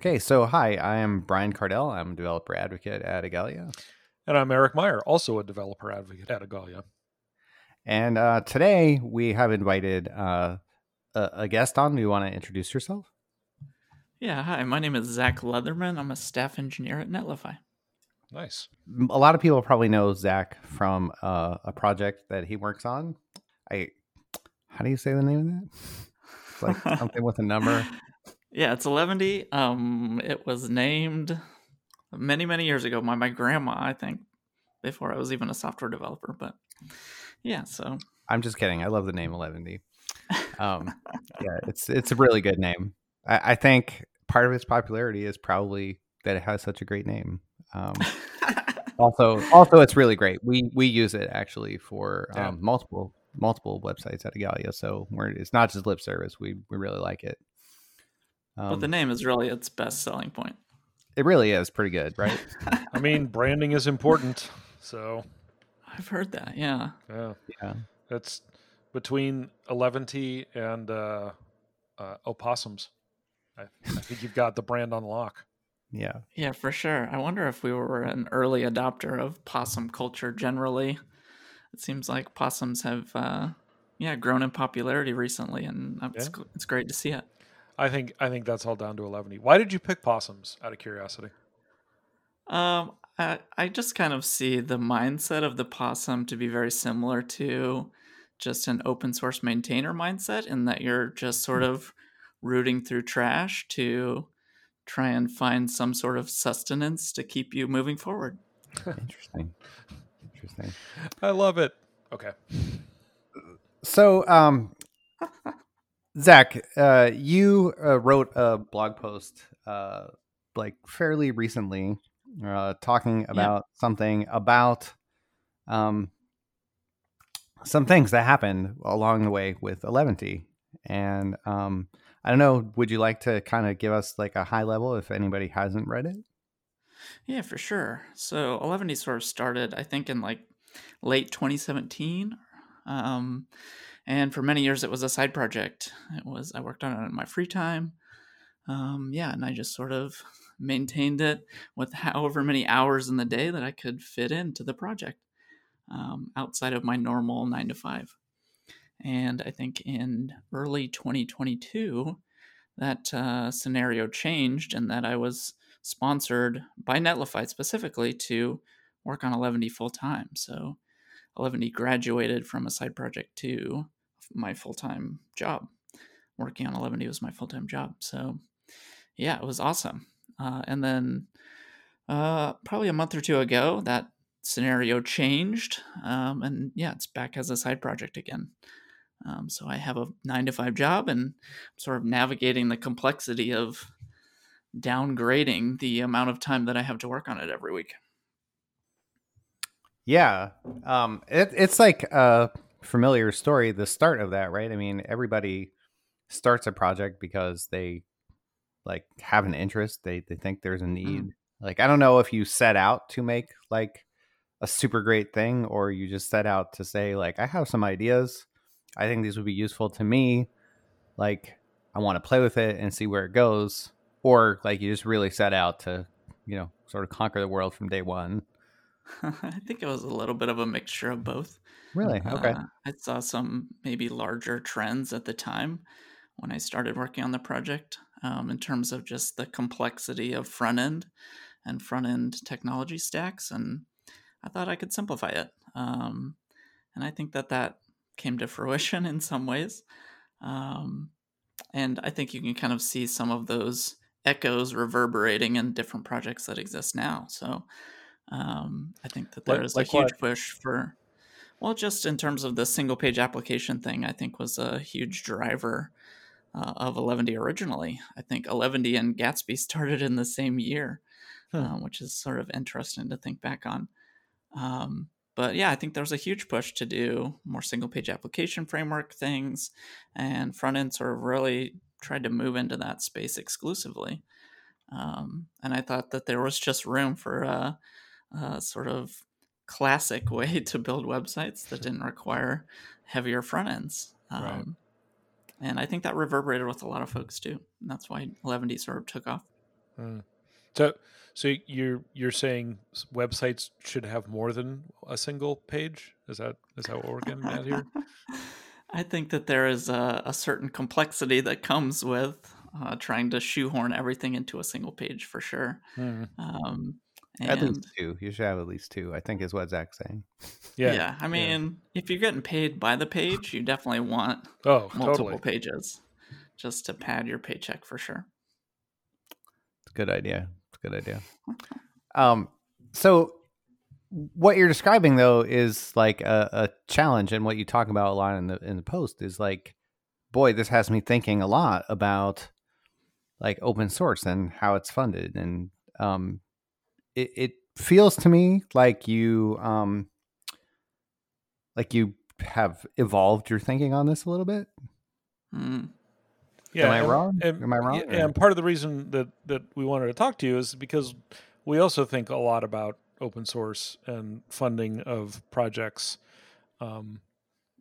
Okay, so hi, I am Brian Kardell. I'm a developer advocate at Igalia. And I'm Eric Meyer, also a developer advocate at Igalia. And uh, today we have invited uh, a, a guest on. Do you want to introduce yourself? Yeah, hi, my name is Zach Leatherman. I'm a staff engineer at Netlify. Nice. A lot of people probably know Zach from uh, a project that he works on. I, how do you say the name of that? It's like something with a number. Yeah, it's Eleventy. Um, it was named many, many years ago by my grandma, I think, before I was even a software developer. But yeah, so I'm just kidding. I love the name Eleventy. Um, yeah, it's it's a really good name. I, I think part of its popularity is probably that it has such a great name. Um, also, also, it's really great. We we use it actually for um, Yeah. multiple multiple websites at Igalia. So we're it's not just lip service. We we really like it. Um, but the name is really its best selling point. it really is pretty good, right? I mean, branding is important. So, I've heard that. Yeah. yeah, yeah. it's between Eleventy and uh, uh, Opossums. I, I think you've got the brand on lock. Yeah. Yeah, for sure. I wonder if we were an early adopter of possum culture generally. It seems like possums have, uh, yeah, grown in popularity recently, and it's, it's great to see it. I think I think that's all down to Eleventy. Why did you pick possums? Out of curiosity. Um, I, I just kind of see the mindset of the possum to be very similar to just an open source maintainer mindset, in that you're just sort of rooting through trash to try and find some sort of sustenance to keep you moving forward. Interesting. Interesting. I love it. Okay. So, um, Zach, uh, you uh, wrote a blog post, uh, like fairly recently, uh, talking about something about, um, some things that happened along the way with Eleventy, and um, I don't know. Would you like to kind of give us like a high level if anybody hasn't read it? Yeah, for sure. So Eleventy sort of started, I think, in like late 2017. Um, and for many years, it was a side project. It was I worked on it in my free time. Um, yeah, and I just sort of maintained it with however many hours in the day that I could fit into the project um, outside of my normal nine to five. And I think in early 2022, that uh, scenario changed, and that I was sponsored by Netlify specifically to work on Eleventy full time. So Eleventy graduated from a side project to my full time job. Working on Eleventy was my full time job. So yeah, it was awesome. Uh, and then uh, probably a month or two ago, that scenario changed. Um, and yeah, it's back as a side project again. Um, so I have a nine to five job and sort of navigating the complexity of downgrading the amount of time that I have to work on it every week. Yeah, um, it, it's like a familiar story. The start of that, right? I mean, everybody starts a project because they like have an interest. They they think there's a need. Mm. Like I don't know if you set out to make like a super great thing or you just set out to say like I have some ideas. I think these would be useful to me. Like I want to play with it and see where it goes. Or like you just really set out to, you know, sort of conquer the world from day one. I think it was a little bit of a mixture of both. Really? Okay. Uh, I saw some maybe larger trends at the time when I started working on the project um, in terms of just the complexity of front end and front end technology stacks. And I thought I could simplify it. Um, and I think that that came to fruition in some ways. Um, and I think you can kind of see some of those echoes reverberating in different projects that exist now. So um, I think that there is like a huge what? push for, well, just in terms of the single page application thing, I think was a huge driver uh, of Eleventy originally. I think Eleventy and Gatsby started in the same year, Hmm. uh, which is sort of interesting to think back on. Um, but yeah, I think there was a huge push to do more single page application framework things, and front end sort of really tried to move into that space exclusively. Um, and I thought that there was just room for a, a sort of classic way to build websites that didn't require heavier front ends. Um, Right. And I think that reverberated with a lot of folks too. And that's why Eleventy sort of took off. Mm. So, so you're you're saying websites should have more than a single page? Is that is that what we're getting at here? I think that there is a, a certain complexity that comes with uh, trying to shoehorn everything into a single page for sure. Mm. Um, At and least two. You should have at least two. I think is what Zach's saying. yeah, Yeah. I mean, if you're getting paid by the page, you definitely want Oh, multiple totally. pages just to pad your paycheck for sure. It's a good idea. It's a good idea. Um, so what you're describing though is like a, a challenge, and what you talk about a lot in the in the post is like, boy, this has me thinking a lot about like open source and how it's funded, and um, it, it feels to me like you um, like you have evolved your thinking on this a little bit. Mm. Am I and- wrong? And, Am I wrong, yeah, And part of the reason that that we wanted to talk to you is because we also think a lot about open source and funding of projects. Um,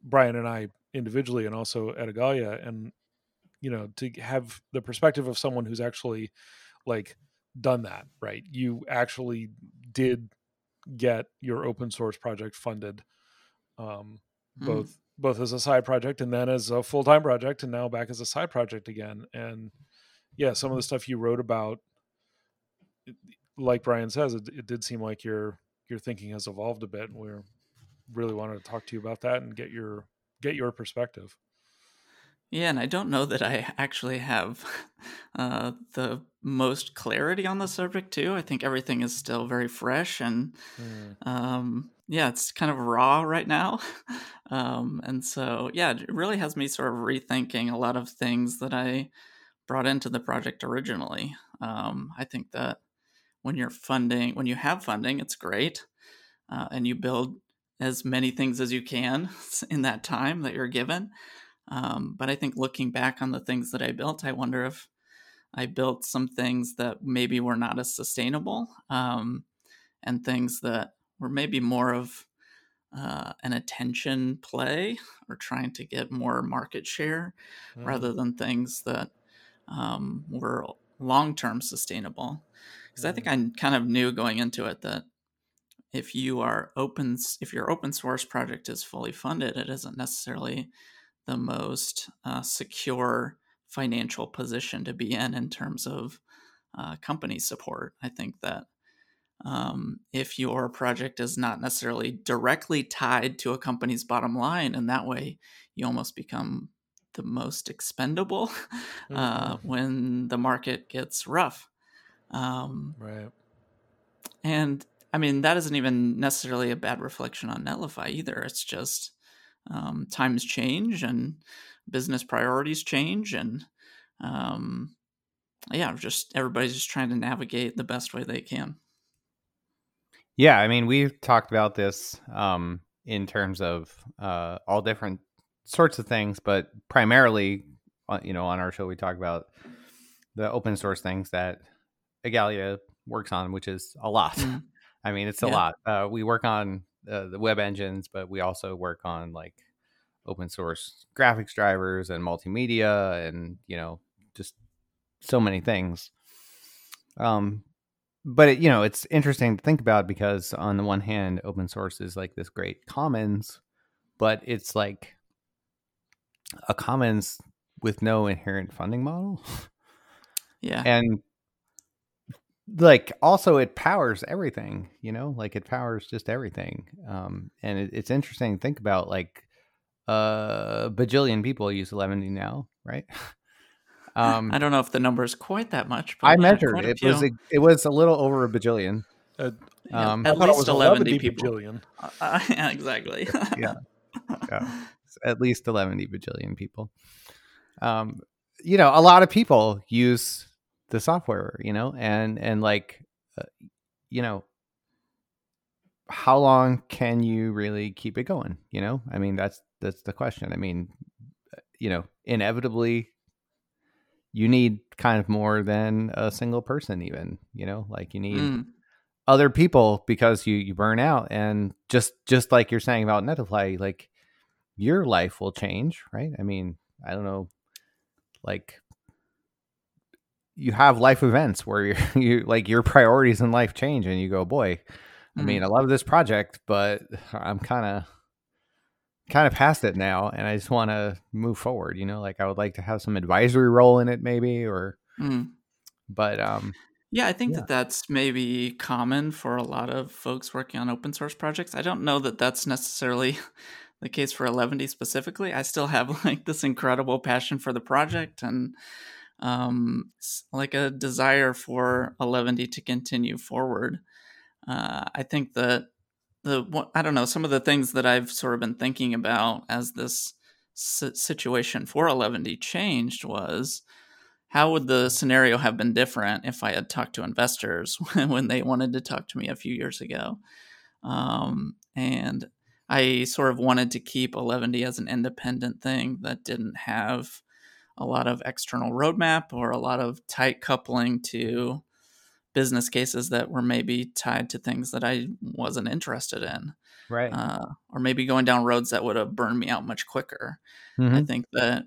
Brian and I individually, and also at Igalia, and you know, to have the perspective of someone who's actually like done that, right? You actually did get your open source project funded, um, Mm. both both as a side project and then as a full time project, and now back as a side project again. And yeah, some of the stuff you wrote about, like Brian says, it, it did seem like your your thinking has evolved a bit. And we really wanted to talk to you about that and get your get your perspective. Yeah, and I don't know that I actually have uh, the most clarity on the subject too. I think everything is still very fresh and um, yeah, it's kind of raw right now. um, and so, yeah, it really has me sort of rethinking a lot of things that I brought into the project originally. Um, I think that when you're funding, when you have funding, it's great. Uh, and you build as many things as you can in that time that you're given. Um, but I think looking back on the things that I built, I wonder if I built some things that maybe were not as sustainable um, and things that were maybe more of uh, an attention play or trying to get more market share Mm. rather than things that um, were long term sustainable. Because I think I kind of knew going into it that if you are open, if your open source project is fully funded, it isn't necessarily the most uh, secure financial position to be in in terms of uh, company support. I think that um, if your project is not necessarily directly tied to a company's bottom line, and that way you almost become the most expendable uh, when the market gets rough. Um, Right. and I mean, that isn't even necessarily a bad reflection on Netlify either. It's just um, times change and business priorities change. And um, yeah, just everybody's just trying to navigate the best way they can. Yeah, I mean, we've talked about this um, in terms of uh, all different sorts of things, but primarily, uh, you know, on our show we talk about the open source things that Igalia works on, which is a lot. Mm. I mean, it's a Yeah. lot. Uh, we work on uh, the web engines, but we also work on like open source graphics drivers and multimedia, and you know, just so many things. Um, but it, you know, it's interesting to think about because on the one hand, open source is like this great commons, but it's like a commons with no inherent funding model. Yeah. and like also it powers everything you know like it powers just everything um and it, it's interesting to think about like a bajillion people use 11 now right um I don't know if the number is quite that much. But i yeah, measured quite a it was a, it was a little over a bajillion Uh, Yeah, um, at least was 11 11 people. bajillion. Uh, yeah, exactly. Yeah. yeah, at least 11 bajillion people. Um, you know, a lot of people use the software, you know, and and like, uh, you know, how long can you really keep it going? You know, I mean, that's that's the question. I mean, you know, inevitably, you need kind of more than a single person, even. You know, like you need Mm, other people because you you burn out and just just like you're saying about Netlify, like your life will change, right? I mean, I don't know, like you have life events where you you like your priorities in life change and you go, boy, I mean, Mm. I love this project, but I'm kind of kind of past it now and I just want to move forward, you know, like I would like to have some advisory role in it maybe or Mm. but um Yeah, I think Yeah. that that's maybe common for a lot of folks working on open source projects. I don't know that that's necessarily the case for Eleventy specifically. I still have like this incredible passion for the project and um, like a desire for Eleventy to continue forward. Uh, I think that the I don't know some of the things that I've sort of been thinking about as this situation for Eleventy changed was how would the scenario have been different if I had talked to investors when they wanted to talk to me a few years ago? Um, and I sort of wanted to keep Eleventy as an independent thing that didn't have a lot of external roadmap or a lot of tight coupling to business cases that were maybe tied to things that I wasn't interested in, right. uh, or maybe going down roads that would have burned me out much quicker. I Mhm. think that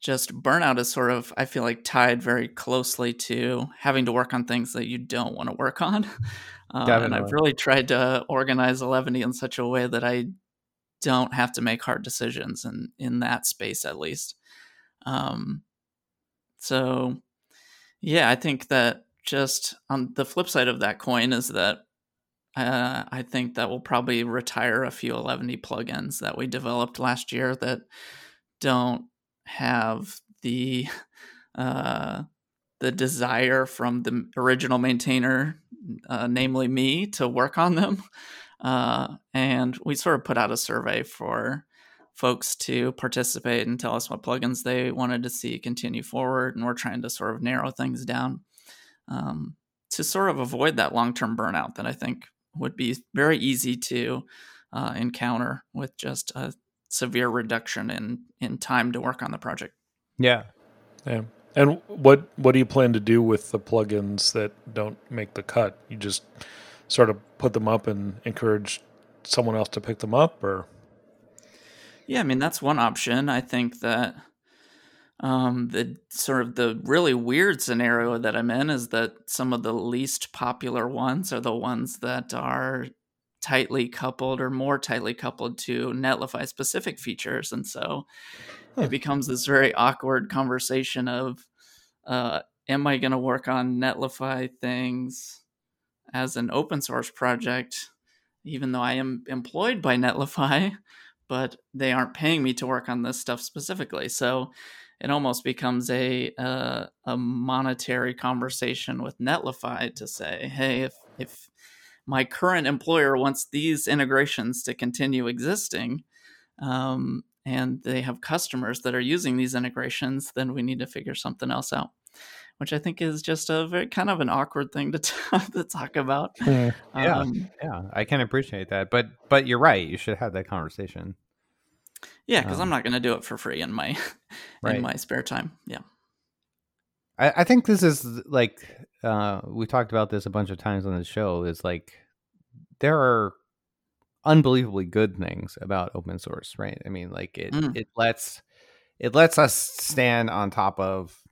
just burnout is sort of, I feel like, tied very closely to having to work on things that you don't want to work on. Uh, and I've really tried to organize Eleventy in such a way that I don't have to make hard decisions in, in that space, at least. Um, so, yeah, I think that just on the flip side of that coin is that uh, I think that we'll probably retire a few Eleventy plugins that we developed last year that don't have the uh, the desire from the original maintainer, uh, namely me, to work on them. Uh, and we sort of put out a survey for folks to participate and tell us what plugins they wanted to see continue forward. And we're trying to sort of narrow things down um, to sort of avoid that long term burnout that I think would be very easy to uh, encounter with just a severe reduction in, in time to work on the project. Yeah. Yeah. And what what do you plan to do with the plugins that don't make the cut? You just sort of put them up and encourage someone else to pick them up, or Yeah, I mean that's one option. I think that um, the sort of the really weird scenario that I'm in is that some of the least popular ones are the ones that are tightly coupled or more tightly coupled to Netlify specific features, and so Huh. it becomes this very awkward conversation of, uh, am I going to work on Netlify things as an open source project, even though I am employed by Netlify, but they aren't paying me to work on this stuff specifically. So it almost becomes a uh, a monetary conversation with Netlify to say, hey, if if my current employer wants these integrations to continue existing, um, and they have customers that are using these integrations, then we need to figure something else out. Which I think is just a very kind of an awkward thing to, t- to talk about. Yeah. Um, Yeah, I can appreciate that, but but you're right. You should have that conversation. Yeah, because Um, I'm not going to do it for free in my Right. in my spare time. Yeah. I, I think this is like uh, we talked about this a bunch of times on the show. Is like there are unbelievably good things about open source, right? I mean, like it Mm. it lets it lets us stand on top of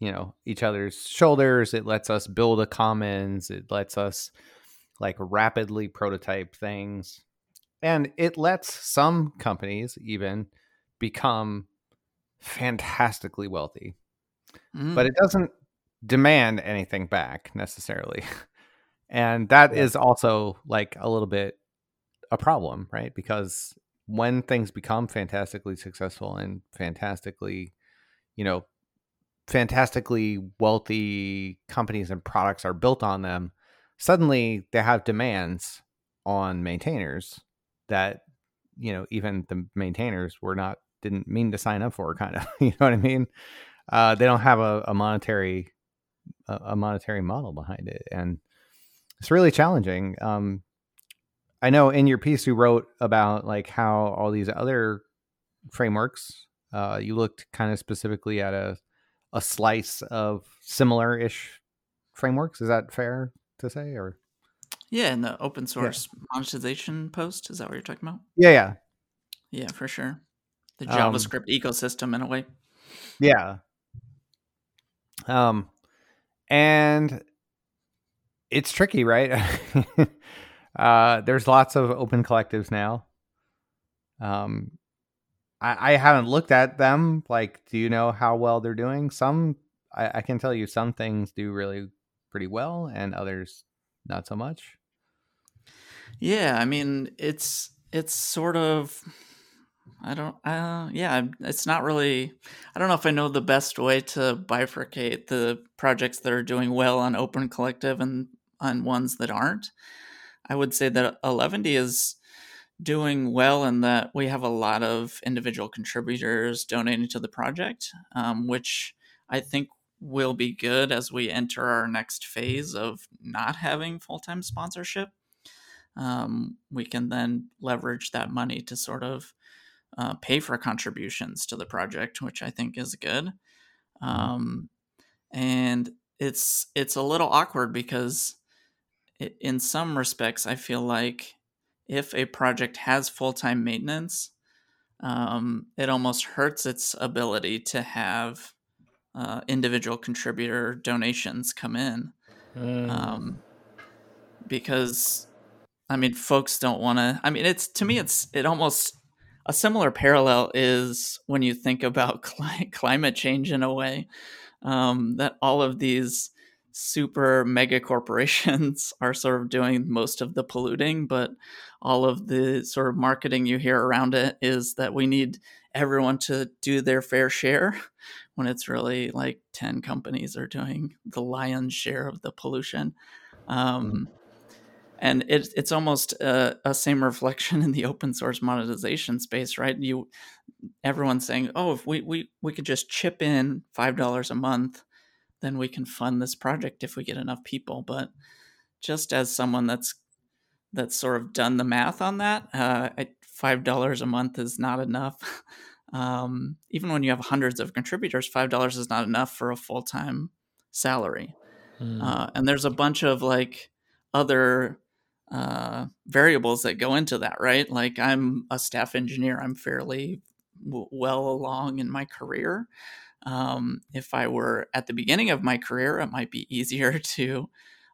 you know each other's shoulders. It lets us build a commons. It lets us like rapidly prototype things, and it lets some companies even become fantastically wealthy Mm. but it doesn't demand anything back necessarily. And that is Yeah. also like a little bit a problem, right? Because when things become fantastically successful and fantastically, you know, fantastically wealthy companies and products are built on them, suddenly they have demands on maintainers that, you know, even the maintainers were not didn't mean to sign up for kind of, you know what I mean? uh, they don't have a, a monetary a, a monetary model behind it, and it's really challenging. Um, I know in your piece you wrote about like how all these other frameworks. Uh, you looked kind of specifically at a a slice of similar ish frameworks. Is that fair to say? Or Yeah, in the open source monetization post, is that what you're talking about? yeah, yeah, Yeah, for sure. The Um, JavaScript ecosystem in a way. yeah. Um, and it's tricky, right? uh, there's lots of open collectives now. Um, I, I haven't looked at them. Like, do you know how well they're doing? Some, I, I can tell you, some things do really pretty well, and others not so much. Yeah, I mean, it's it's sort of I don't uh yeah, it's not really I don't know if I know the best way to bifurcate the projects that are doing well on Open Collective and on ones that aren't. I would say that Eleventy is doing well in that we have a lot of individual contributors donating to the project, um, which I think will be good as we enter our next phase of not having full time sponsorship. Um, we can then leverage that money to sort of uh, pay for contributions to the project, which I think is good. Um, and it's it's a little awkward because it, in some respects, I feel like if a project has full time maintenance, um, it almost hurts its ability to have uh, individual contributor donations come in. Mm. Um, because, I mean, folks don't want to. I mean, it's to me, it's it almost a similar parallel is when you think about cli- climate change in a way um, that all of these super mega corporations are sort of doing most of the polluting, but all of the sort of marketing you hear around it is that we need everyone to do their fair share when it's really like 10 companies are doing the lion's share of the pollution. Um, mm. and it, it's almost a, a, same reflection in the open source monetization space, right? You, everyone's saying, "Oh, if we we we could just chip in five dollars a month, then we can fund this project if we get enough people." But just as someone that's that's sort of done the math on that. Uh, five dollars a month is not enough. Um, even when you have hundreds of contributors, five dollars is not enough for a full time salary. Mm. Uh, and there's a bunch of like other uh, variables that go into that, right? Like I'm a staff engineer. I'm fairly w- well along in my career. Um, if I were at the beginning of my career, it might be easier to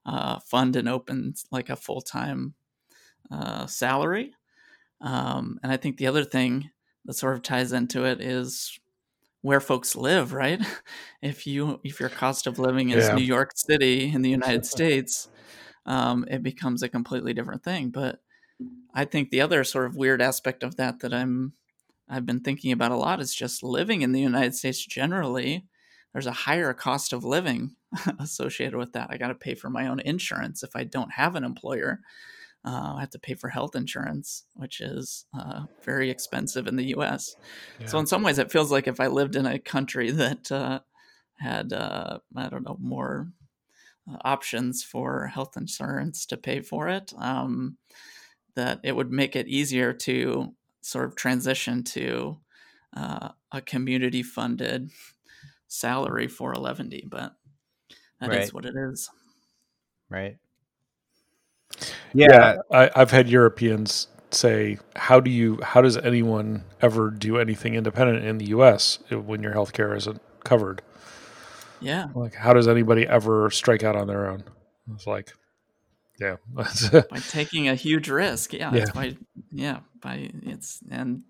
uh, fund and open like a full time uh, salary. Um, and I think the other thing that sort of ties into it is where folks live, right? If you if your cost of living is yeah. New York City in the United States, um, it becomes a completely different thing. But I think the other sort of weird aspect of that that I'm I've been thinking about a lot is just living in the United States generally. There's a higher cost of living associated with that. I got to pay for my own insurance if I don't have an employer uh, I have to pay for health insurance, which is uh, very expensive in the U.S. Yeah. So in some ways, it feels like if I lived in a country that uh, had uh, I don't know more uh, options for health insurance to pay for it, um, that it would make it easier to sort of transition to uh, a community-funded salary for Eleventy. But that right. is what it is. Right. Yeah, yeah I, I've had Europeans say, "How do you? How does anyone ever do anything independent in the U.S. when your healthcare isn't covered?" Yeah, like how does anybody ever strike out on their own? It's like, yeah, by taking a huge risk. Yeah, yeah. by yeah by it's and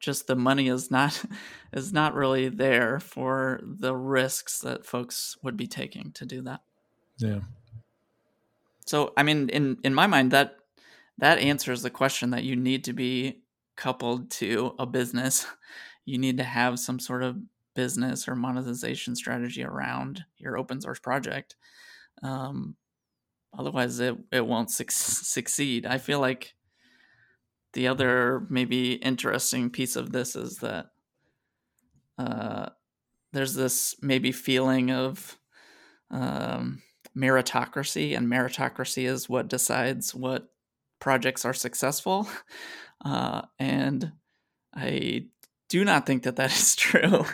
just the money is not is not really there for the risks that folks would be taking to do that. Yeah. So, I mean, in in my mind, that that answers the question that you need to be coupled to a business. You need to have some sort of business or monetization strategy around your open source project. Um, otherwise, it it won't su- succeed. I feel like the other maybe interesting piece of this is that uh, there's this maybe feeling of um, meritocracy, and meritocracy is what decides what projects are successful. Uh, and I do not think that that is true.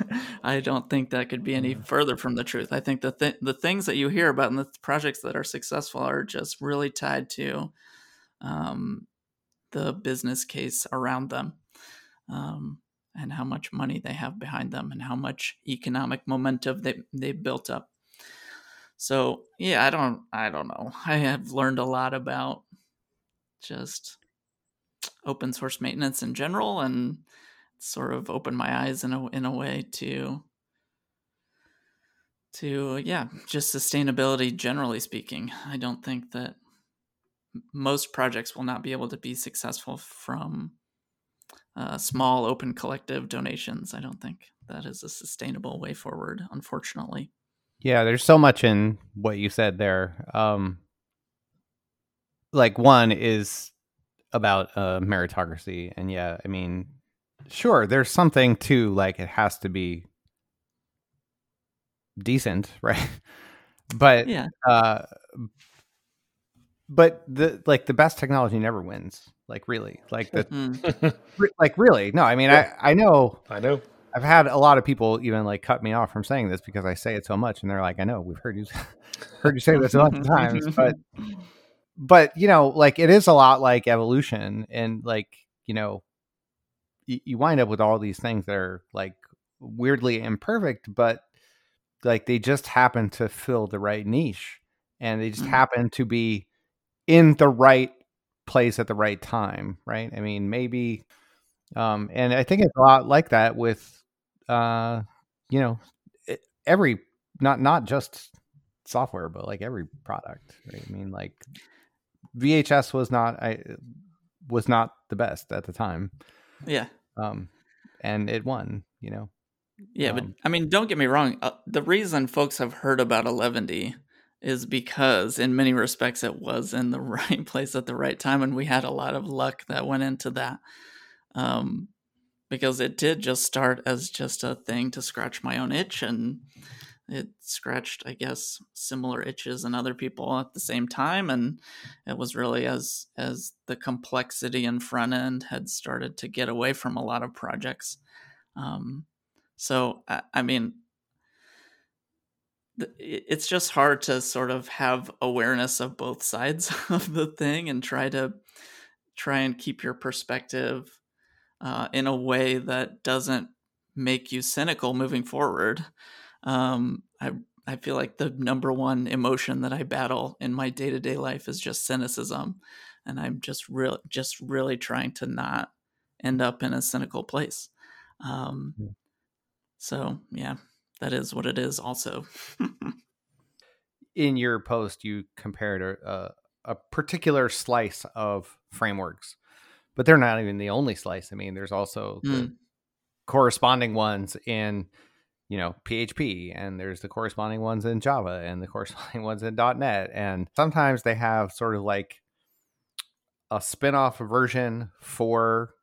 I don't think that could be any mm. further from the truth. I think the th- the things that you hear about in the projects that are successful are just really tied to um, the business case around them. Um, and how much money they have behind them and how much economic momentum they, they built up. So yeah, I don't I don't know. I have learned a lot about just open source maintenance in general and sort of opened my eyes in a in a way to to yeah, just sustainability generally speaking. I don't think that most projects will not be able to be successful from uh, small open collective donations. I don't think that is a sustainable way forward, unfortunately. Yeah, there's so much in what you said there. Um, like one is about uh, meritocracy, and yeah, I mean, sure, there's something to like it has to be decent, right? but Yeah. uh, but the like the best technology never wins. Like really, like the Mm. re- like really. No, I mean, I I know I know. I've had a lot of people even like cut me off from saying this because I say it so much, and they're like, "I know we've heard you heard you say this a lot of times," but but you know, like it is a lot like evolution, and like you know, you, you wind up with all these things that are like weirdly imperfect, but like they just happen to fill the right niche, and they just Mhm. happen to be in the right place at the right time, right? I mean, maybe um and i think it's a lot like that with uh you know every not not just software but like every product right? i mean like vhs was not i was not the best at the time yeah. um and it won you know Yeah, but Um, I mean, don't get me wrong. Uh, the reason folks have heard about Eleventy is because, in many respects, it was in the right place at the right time, and we had a lot of luck that went into that. Um, because it did just start as just a thing to scratch my own itch, and it scratched, I guess, similar itches in other people at the same time, and it was really as as the complexity in front end had started to get away from a lot of projects. Um, so I, I mean, it's just hard to sort of have awareness of both sides of the thing and try to try and keep your perspective uh, in a way that doesn't make you cynical moving forward. Um, I I feel like the number one emotion that I battle in my day to day life is just cynicism, and I'm just real just really trying to not end up in a cynical place. Um, Yeah. so yeah, that is what it is. Also, in your post you compared a, a, a particular slice of frameworks but they're not even the only slice i mean there's also the Mm. corresponding ones in you know php and there's the corresponding ones in java and the corresponding ones in net and sometimes they have sort of like a spin-off version for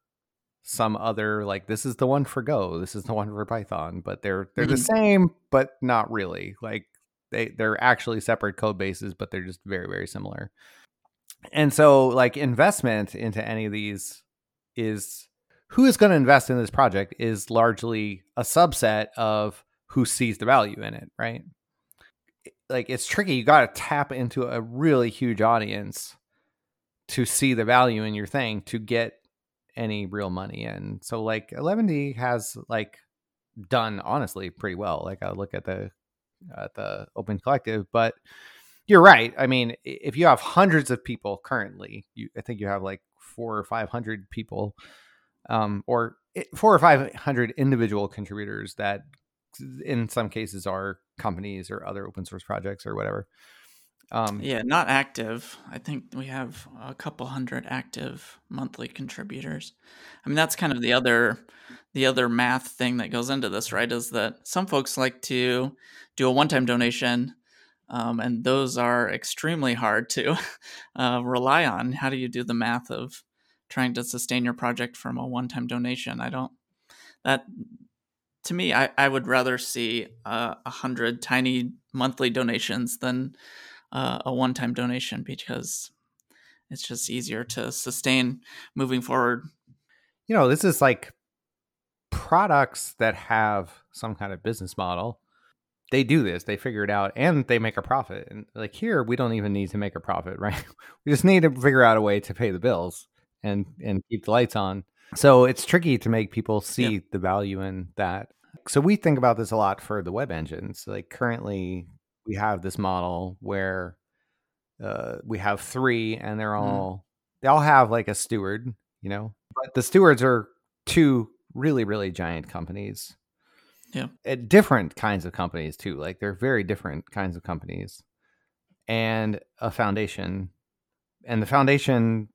some other like this is the one for go this is the one for python but they're they're the Mhm. same but not really like they they're actually separate code bases but they're just very very similar and so like investment into any of these is who is going to invest in this project is largely a subset of who sees the value in it right? Like it's tricky you got to tap into a really huge audience to see the value in your thing to get any real money in. So like Eleventy has like done honestly pretty well like i look at the at the open collective but you're right i mean if you have hundreds of people currently you i think you have like four or five hundred people um or four or five hundred individual contributors that in some cases are companies or other open source projects or whatever um yeah, not active. I think we have a couple hundred active monthly contributors. I mean, that's kind of the other the other math thing that goes into this, right? Is that some folks like to do a one time donation. Um, and those are extremely hard to uh, rely on. How do you do the math of trying to sustain your project from a one time donation? I don't, that to me, I, I would rather see uh, a hundred tiny monthly donations than uh, a one time donation because it's just easier to sustain moving forward. you know this is like products that have some kind of business model they do this they figure it out and they make a profit and like here we don't even need to make a profit right? We just need to figure out a way to pay the bills and and keep the lights on. So it's tricky to make people see the value in that. So we think about this a lot for the web engines. Like currently we have this model where uh, we have three, and they're all mm. they all have like a steward, you know, but the stewards are two really really giant companies. Yeah, At different kinds of companies too. Like they're very different kinds of companies, and a foundation, and the foundation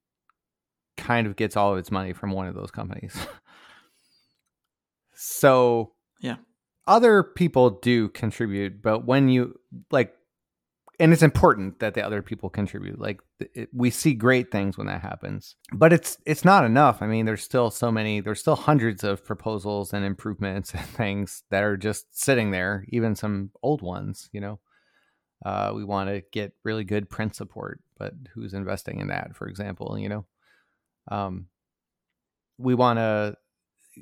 kind of gets all of its money from one of those companies. so yeah other people do contribute, but when you like, and it's important that the other people contribute. Like it, we see great things when that happens, but it's it's not enough. I mean, there's still so many. There's still hundreds of proposals and improvements and things that are just sitting there. Even some old ones, you know. Uh, we want to get really good print support, but who's investing in that? For example, you know, um, we want to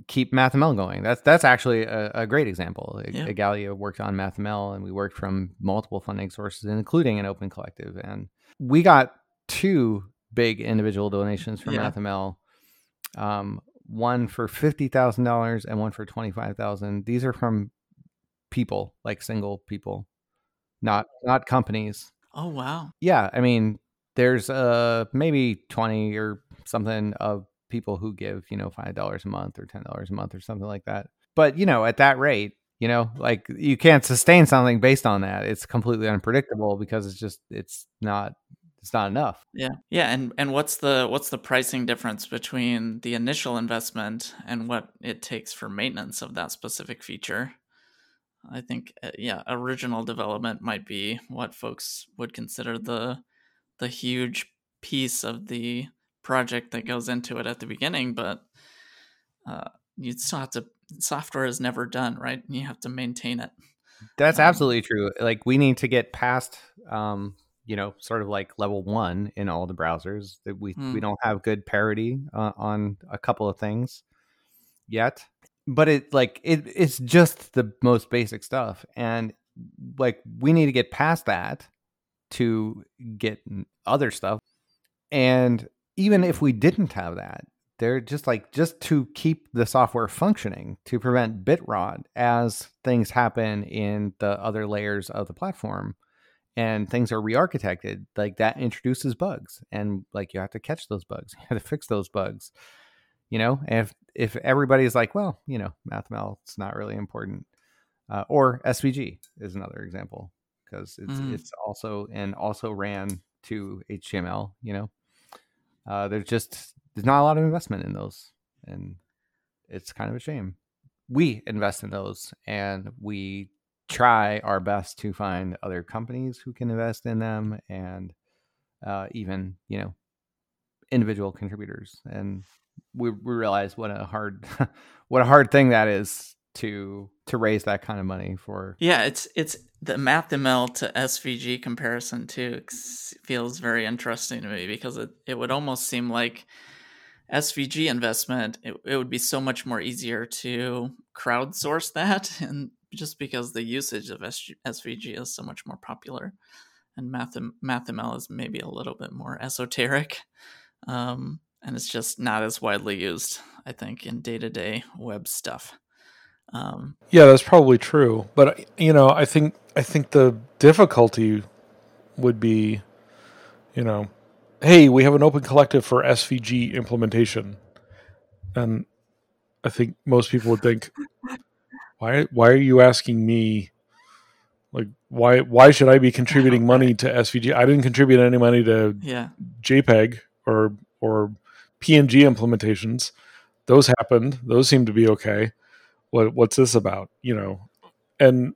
keep MathML going. That's that's actually a, a great example. Yeah. Igalia worked on MathML, and we worked from multiple funding sources, including an open collective, and we got two big individual donations from yeah. MathML. Um, one for fifty thousand dollars and one for twenty five thousand. These are from people, like single people, not not companies. Oh wow! Yeah, I mean, there's uh maybe twenty or something of people who give, you know, $5 a month or $10 a month or something like that. But, you know, at that rate, you know, like you can't sustain something based on that. It's completely unpredictable because it's just it's not it's not enough. Yeah. Yeah, and and what's the what's the pricing difference between the initial investment and what it takes for maintenance of that specific feature? I think uh, yeah, original development might be what folks would consider the the huge piece of the project that goes into it at the beginning, but uh, you still have to. Software is never done, right? You have to maintain it. That's um, absolutely true. Like we need to get past, um, you know, sort of like level one in all the browsers. That we mm. we don't have good parity uh, on a couple of things yet, but it like it it's just the most basic stuff, and like we need to get past that to get other stuff. And even if we didn't have that, they're just like just to keep the software functioning to prevent bit rot as things happen in the other layers of the platform and things are re-architected like that introduces bugs and like you have to catch those bugs you have to fix those bugs you know and if if everybody's like well you know mathml it's not really important uh, or svg is another example because it's mm. it's also and also ran to html you know uh, there's just there's not a lot of investment in those, and it's kind of a shame. We invest in those, and we try our best to find other companies who can invest in them, and uh, even you know individual contributors. And we we realize what a hard what a hard thing that is to to raise that kind of money for. Yeah, it's it's the MathML to SVG comparison too feels very interesting to me because it, it would almost seem like SVG investment it, it would be so much more easier to crowdsource that and just because the usage of SVG is so much more popular and Math MathML is maybe a little bit more esoteric um, and it's just not as widely used I think in day-to-day web stuff. Um, yeah, that's probably true. But you know, I think I think the difficulty would be, you know, hey, we have an open collective for SVG implementation, and I think most people would think, why why are you asking me? Like why why should I be contributing money to SVG? I didn't contribute any money to yeah. JPEG or or PNG implementations. Those happened. Those seem to be okay what what's this about you know and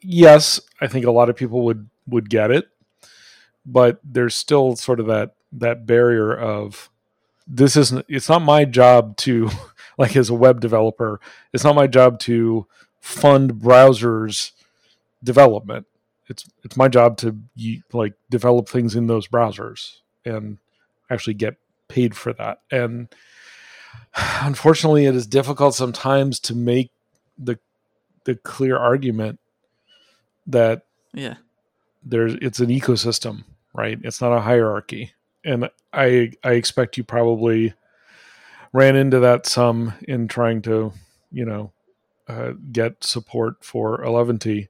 yes i think a lot of people would would get it but there's still sort of that that barrier of this isn't it's not my job to like as a web developer it's not my job to fund browsers development. It's it's my job to like develop things in those browsers and actually get paid for that. And unfortunately, it is difficult sometimes to make the the clear argument that yeah. there's it's an ecosystem, right? It's not a hierarchy, and I I expect you probably ran into that some in trying to you know uh, get support for Eleventy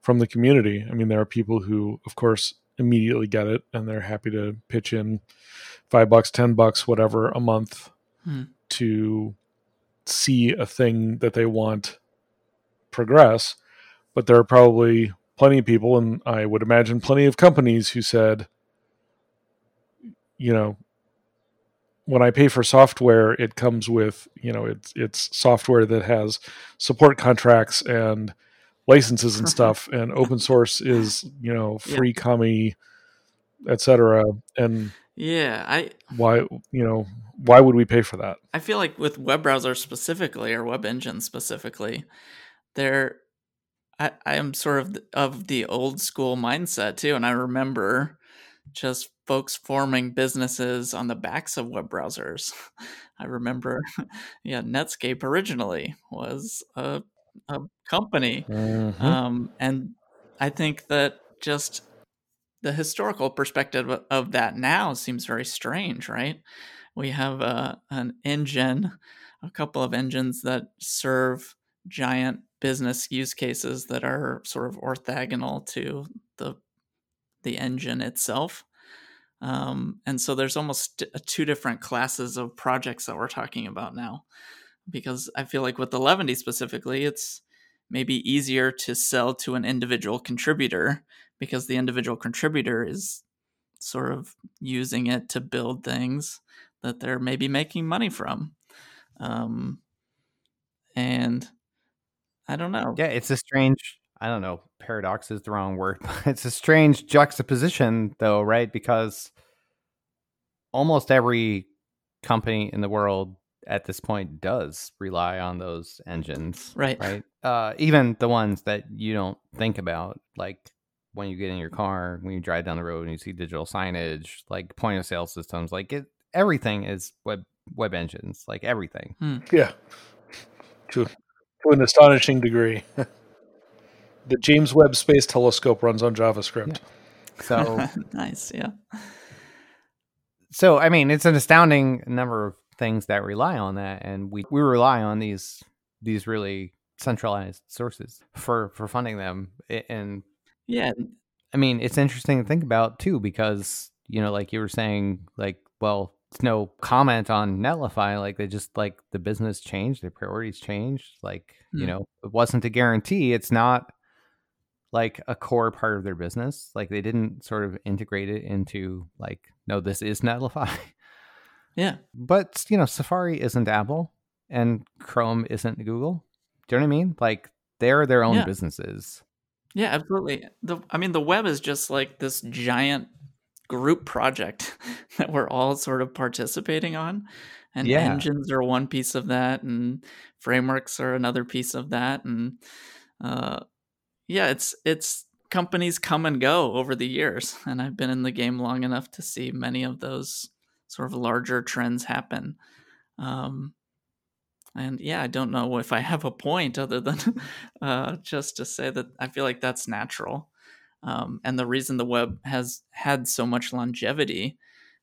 from the community. I mean, there are people who, of course, immediately get it and they're happy to pitch in five bucks, ten bucks, whatever a month Hmm. to see a thing that they want progress. But there are probably plenty of people, and I would imagine plenty of companies who said, you know, when I pay for software, it comes with, you know, it's it's software that has support contracts and licenses and stuff, and open source is, you know, Yeah. free commie, etc. And Yeah, I why, you know, why would we pay for that? I feel like with web browsers specifically or web engines specifically, they're I, I am sort of th- of the old school mindset too, and I remember just folks forming businesses on the backs of web browsers. I remember, yeah, Netscape originally was a a company, Mm-hmm. um, and I think that just the historical perspective of that now seems very strange, right? We have uh, an engine, a couple of engines that serve giant business use cases that are sort of orthogonal to the the engine itself. Um, and so there's almost two different classes of projects that we're talking about now. Because I feel like with Eleventy specifically, it's maybe easier to sell to an individual contributor because the individual contributor is sort of using it to build things that they're maybe making money from. Um, and I don't know. Yeah, it's a strange. I don't know. Paradox is the wrong word, but it's a strange juxtaposition, though, right? Because almost every company in the world at this point does rely on those engines, Right. right? Uh, even the ones that you don't think about, like when you get in your car, when you drive down the road and you see digital signage, like point of sale systems, like it, everything is web web engines, like everything. Yeah, to to an astonishing degree. the James Webb Space Telescope runs on JavaScript. So nice. Yeah. so I mean, it's an astounding number of things that rely on that, and we we rely on these these really centralized sources for for funding them. A- And Yeah. I mean, it's interesting to think about too, because you know, like you were saying, like, well, it's no comment on Netlify. Like they just like the business changed, their priorities changed. Like you Hmm. know, it wasn't a guarantee. It's not like a core part of their business. Like they didn't sort of integrate it into like, no, this is Netlify. Yeah. but you know, Safari isn't Apple and Chrome isn't Google. Do you know what I mean? Like they're their own Yeah. businesses. Yeah, absolutely. The I mean the web is just like this giant group project that we're all sort of participating on. And Yeah. engines are one piece of that and frameworks are another piece of that and uh yeah, it's it's companies come and go over the years and I've been in the game long enough to see many of those sort of larger trends happen. Um and yeah, I don't know if I have a point other than uh, just to say that I feel like that's natural. Um, and the reason the web has had so much longevity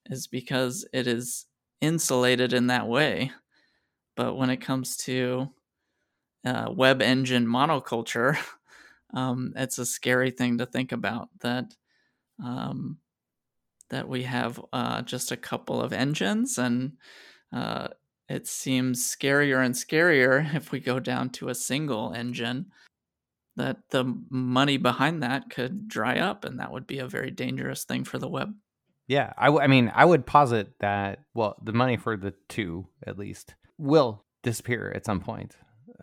is because it is insulated in that way. But when it comes to uh, web engine monoculture, um, it's a scary thing to think about that um, that we have uh, just a couple of engines and uh, it seems scarier and scarier if we go down to a single engine that the money behind that could dry up and that would be a very dangerous thing for the web Yeah, I, w- I mean, I would posit that well, the money for the two at least will disappear at some point.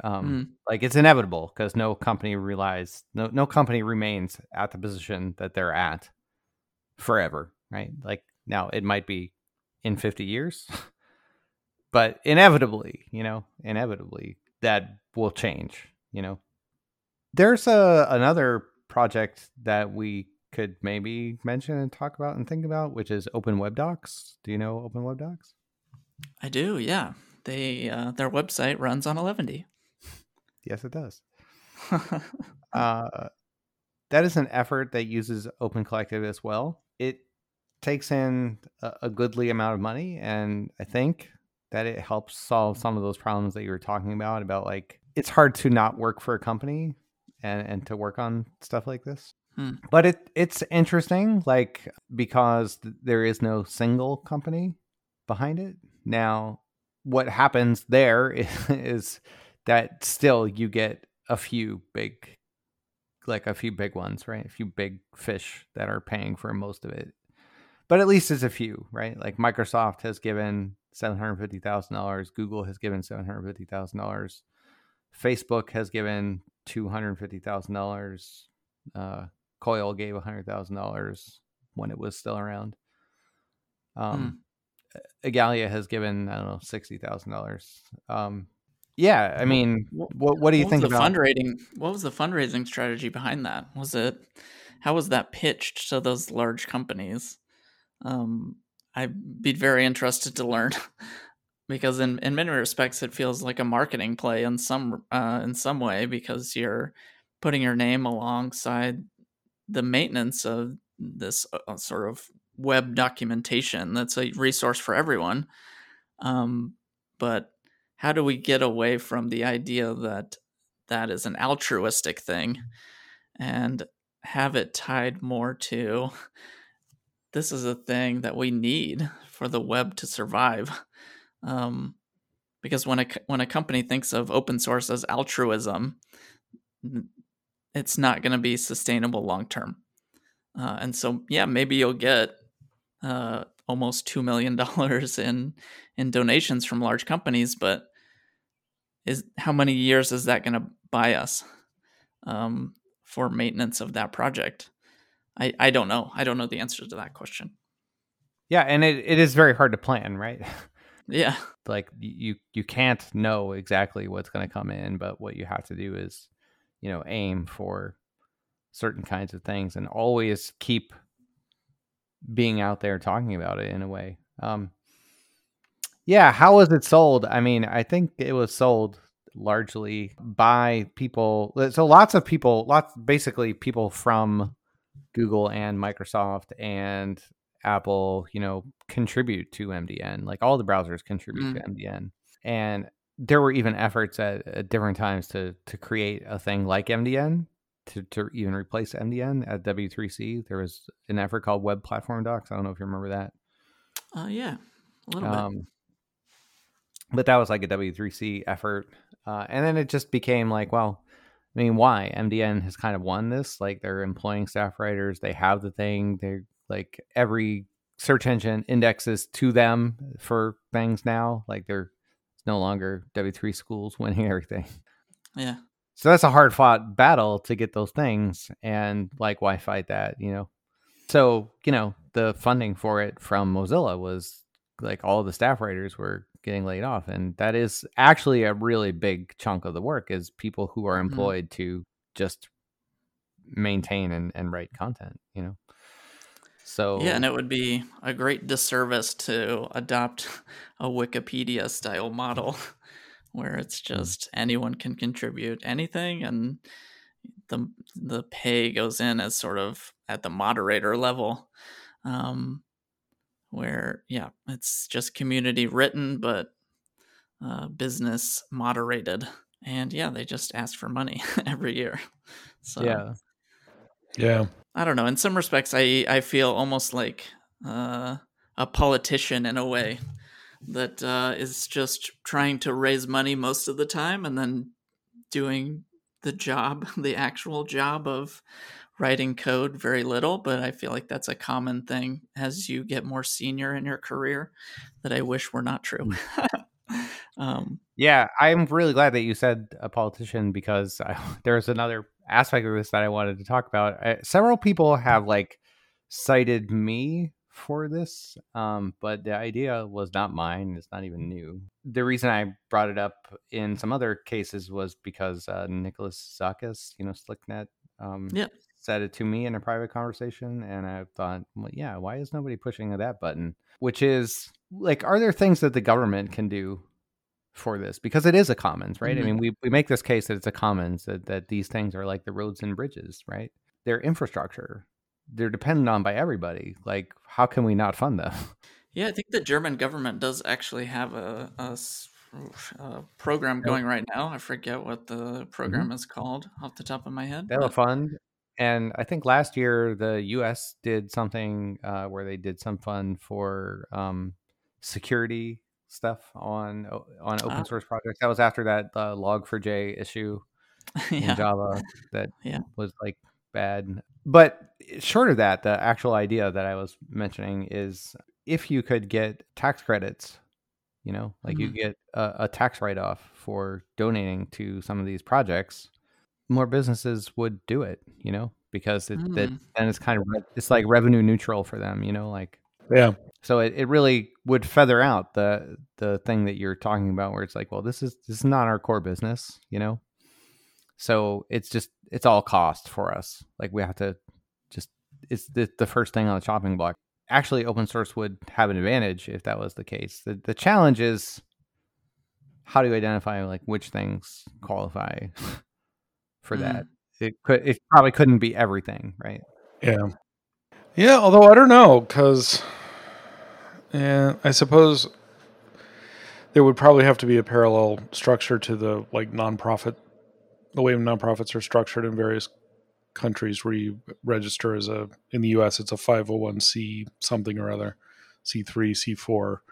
Um, Like it's inevitable because no company relies, no no company remains at the position that they're at forever, right? Like now, it might be in fifty years, but inevitably, you know, inevitably that will change. You know, there's a another project that we could maybe mention and talk about and think about, which is Open Web Docs. Do you know Open Web Docs? i do yeah they uh, their website runs on Eleventy Yes, it does. Uh, that is an effort that uses Open Collective as well. It takes in a, a goodly amount of money, and I think that it helps solve some of those problems that you were talking about. About like it's hard to not work for a company and and to work on stuff like this. Hmm. But it it's interesting, like because there is no single company behind it. Now, what happens there is, is that still you get a few big like a few big ones, right? A few big fish that are paying for most of it. But at least it's a few, right? Like Microsoft has given seven hundred fifty thousand dollars. Google has given seven hundred fifty thousand dollars. Facebook has given $250,000, uh, dollars. Coil gave hundred thousand dollars when it was still around. Um, Igalia has given I don't know sixty thousand dollars. Um, yeah, I mean, what what do you What think was the about? fundraising? What was the fundraising strategy behind that? Was it how was that pitched to those large companies? Um, I'd be very interested to learn because in, in many respects it feels like a marketing play in some uh, in some way because you're putting your name alongside the maintenance of this uh, sort of web documentation that's a resource for everyone. Um, but how do we get away from the idea that that is an altruistic thing and have it tied more to this is a thing that we need for the web to survive. Um, because when a when a company thinks of open source as altruism it's not going to be sustainable long term. Uh, and so yeah maybe you'll get uh, almost two million dollars in in donations from large companies but is how many years is that going to buy us um, for maintenance of that project? I, I don't know. I don't know the answer to that question. Yeah, and it, it is very hard to plan, right? Yeah. like you you can't know exactly what's going to come in, but what you have to do is, you know, aim for certain kinds of things and always keep being out there talking about it in a way. Um, yeah, how was it sold? I mean, I think it was sold largely by people. Uh, so lots of people, lots basically people from Google and Microsoft and Apple, you know, contribute to MDN. Like all the browsers contribute to mm. MDN, and there were even efforts at, at different times to to create a thing like MDN to, to even replace MDN at W3C. There was an effort called Web Platform Docs. I don't know if you remember that. Uh, yeah. A little bit. Um, But that was like a W3C effort. Uh, and then it just became like, well, I mean, why? MDN has kind of won this. Like they're employing staff writers, they have the thing. They're like every search engine indexes to them for things now. Like they're it's no longer W3 schools winning everything. Yeah. So that's a hard fought battle to get those things. And like, why fight that, you know? So, you know, the funding for it from Mozilla was like all the staff writers were getting laid off. And that is actually a really big chunk of the work is people who are Mhm. employed to just maintain and, and write content, you know? So Yeah, and it would be a great disservice to adopt a Wikipedia style model where it's just anyone can contribute anything and the the pay goes in as sort of at the moderator level. Um, where yeah, it's just community written but uh, business moderated. And yeah, they just ask for money every year. So yeah. Yeah. I don't know. In some respects, I I feel almost like uh, a politician in a way that uh, is just trying to raise money most of the time, and then doing the job, the actual job of writing code very little. But I feel like that's a common thing as you get more senior in your career. That I wish were not true. um, Yeah, I'm really glad that you said a politician because I, there's another aspect of this that I wanted to talk about. Uh, several people have like cited me for this, um, but the idea was not mine. It's not even new. The reason I brought it up in some other cases was because uh, Nicholas Zakas, you know, Slicknet, um, Yep. Said it to me in a private conversation, and I thought, well, yeah, why is nobody pushing that button? Which is like, are there things that the government can do for this because it is a commons, right? Mhm. I mean, we, we make this case that it's a commons, that, that these things are like the roads and bridges, right? They're infrastructure. They're dependent on by everybody. Like, how can we not fund them? Yeah, I think the German government does actually have a uh, program going right now. I forget what the Mm-hmm. program is called off the top of my head. They have a fund, and I think last year the U.S. did something uh, where they did some fund for um, security stuff on on open Ah. source projects. That was after that uh, Log4j issue in yeah. Java that Yeah. was like bad. But short of that, the actual idea that I was mentioning is if you could get tax credits, you know, like you Mhm. get a, a tax write off for donating to some of these projects, more businesses would do it, you know, because it, that Mm. then it's kind of it's like revenue neutral for them, you know, like Yeah. so it, it really would feather out the the thing that you're talking about where it's like well this is this is not our core business you know? So it's just it's all cost for us. Like we have to just it's the, the first thing on the chopping block. Actually open source would have an advantage if that was the case. The, the challenge is how do you identify like which things qualify for that mm. it could it probably couldn't be everything right Yeah. Yeah, although I don't know, because yeah, I suppose there would probably have to be a parallel structure to the like nonprofit, the way nonprofits are structured in various countries, where you register as a in the U.S. it's a five hundred one c something or other, C three, C four,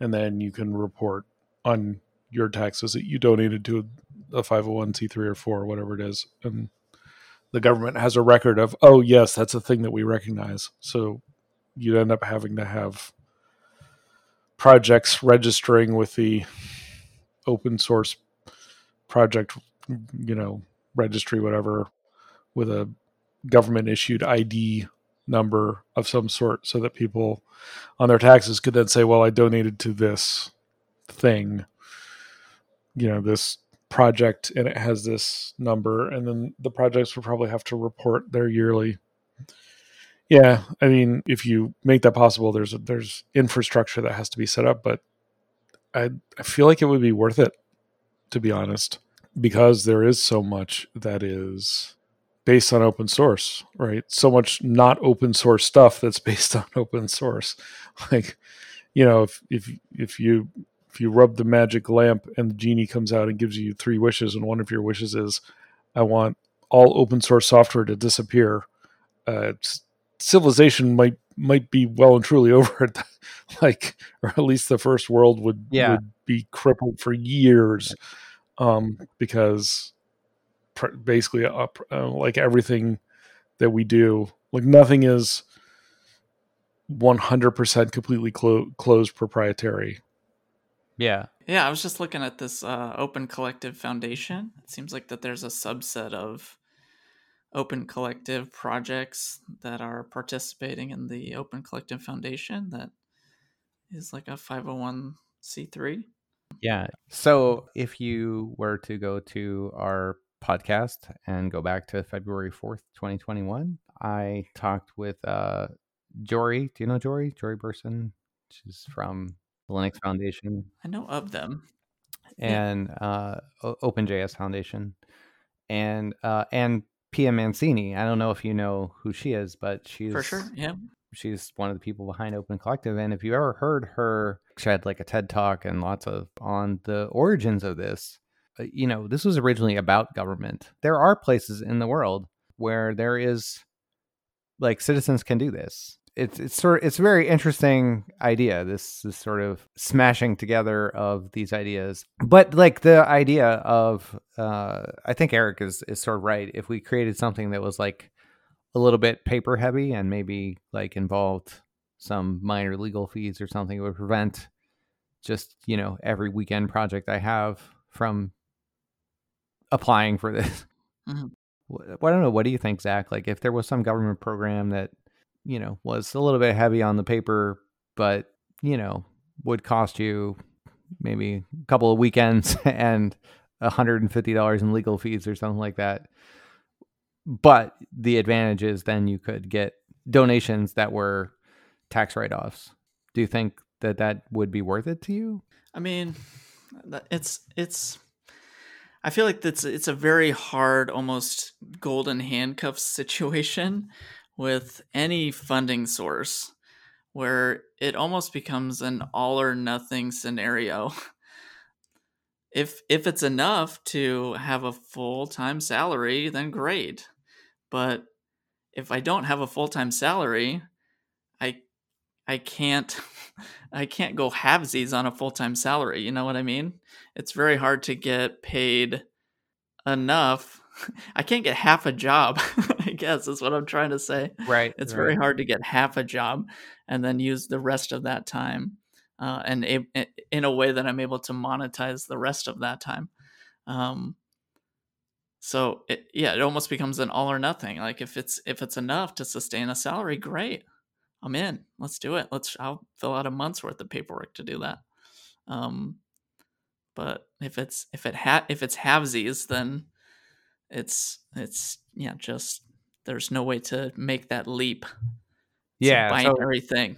and then you can report on your taxes that you donated to a five hundred one c three or four, whatever it is, and the government has a record of oh yes that's a thing that we recognize. So you'd end up having to have projects registering with the open source project you know registry whatever with a government issued id number of some sort so that people on their taxes could then say well i donated to this thing you know this project and it has this number and then the projects would probably have to report their yearly. Yeah i mean if you make that possible there's there's infrastructure that has to be set up but i i feel like it would be worth it to be honest because there is so much that is based on open source right? So much not open source stuff that's based on open source. Like you know if if if you if you rub the magic lamp and the genie comes out and gives you three wishes and one of your wishes is i want all open source software to disappear uh, civilization might might be well and truly over it like or at least the first world would, Yeah. would be crippled for years um because pr- basically uh, uh, like everything that we do like nothing is 100% completely clo- closed proprietary yeah Yeah, I was just looking at this uh, Open Collective Foundation. It seems like that there's a subset of Open Collective projects that are participating in the Open Collective Foundation that is like a 501c3. Yeah. So if you were to go to our podcast and go back to February 4th, 2021, I talked with uh Jory. Do you know Jory? Jory Burson. She's from the Linux Foundation I know of them. Yeah. and uh OpenJS Foundation and uh and Pia Mancini. I don't know if you know who she is, but she's For sure. Yeah. she's one of the people behind Open Collective. And if you ever heard her, she had like a TED talk and lots of on the origins of this. Uh, you know, this was originally about government. There are places in the world where there is like citizens can do this. It's it's sort of, it's a very interesting idea. This this sort of smashing together of these ideas, but like the idea of uh, I think Eric is is sort of right. If we created something that was like a little bit paper heavy and maybe like involved some minor legal fees or something it would prevent just you know every weekend project i have from applying for this Mhm. Wh- i don't know what do you think zach like if there was some government program that you know was a little bit heavy on the paper but you know would cost you maybe a couple of weekends and $150 in legal fees or something like that. But the advantage is then you could get donations that were tax write-offs. Do you think that that would be worth it to you? I mean, it's it's. I feel like that's it's a very hard, almost golden handcuffs situation with any funding source, where it almost becomes an all or nothing scenario. if if it's enough to have a full-time salary, then great. But if I don't have a full-time salary, I I can't I can't go halvesies on a full-time salary, you know what I mean? It's very hard to get paid enough. I can't get half a job, I guess is what I'm trying to say. Right. It's right. very hard to get half a job and then use the rest of that time uh, and a- in a way that I'm able to monetize the rest of that time. Um, so it, yeah, it almost becomes an all or nothing. Like if it's if it's enough to sustain a salary, great, I'm in. Let's do it. Let's. I'll fill out a month's worth of paperwork to do that. Um, but if it's if it ha- if it's halvesies, then it's it's yeah, just there's no way to make that leap. It's Yeah. So, binary thing.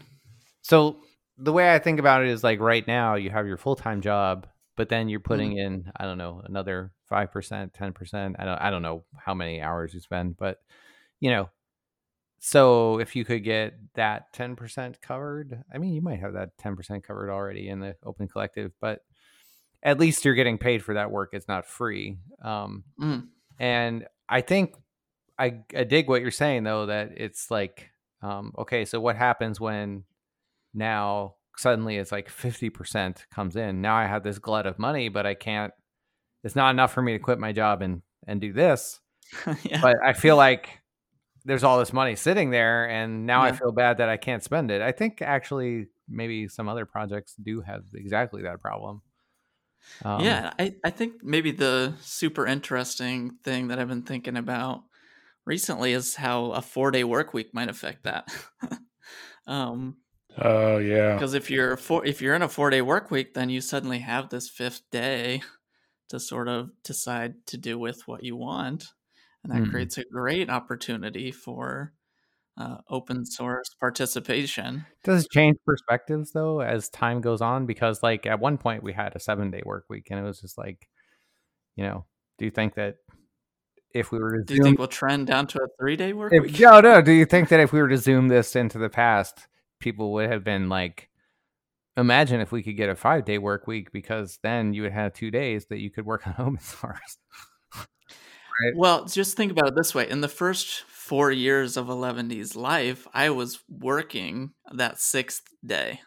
so the way I think about it is like right now you have your full time job, but then you're putting in I don't know another five percent, ten percent. I don't I don't know how many hours you spend, but you know. So if you could get that ten percent covered, I mean you might have that ten percent covered already in the open collective, but at least you're getting paid for that work. It's not free. Um, Mm. And I think I, I dig what you're saying though that it's like um, okay, so what happens when now suddenly it's like 50% comes in. Now I have this glut of money, but I can't it's not enough for me to quit my job and and do this. yeah. But I feel like there's all this money sitting there and now I feel bad that I can't spend it. I think actually maybe some other projects do have exactly that problem. Um, yeah, I, I think maybe the super interesting thing that I've been thinking about recently is how a four day work week might affect that. um, Oh yeah. because if you're four, if you're in a four day work week, then you suddenly have this fifth day to sort of decide to do with what you want, and that Mhm. creates a great opportunity for uh, open source participation. Does it change perspectives though as time goes on? Because like at one point we had a seven day work week and it was just like, you know, do you think that if we were to Do you think we'll trend down to a three day work if, week? no, no, do you think that if we were to zoom this into the past, people would have been like, imagine if we could get a five day work week because then you would have two days that you could work on open source. right? Well, just think about it this way. In the first four years of Eleventy's life, I was working that sixth day.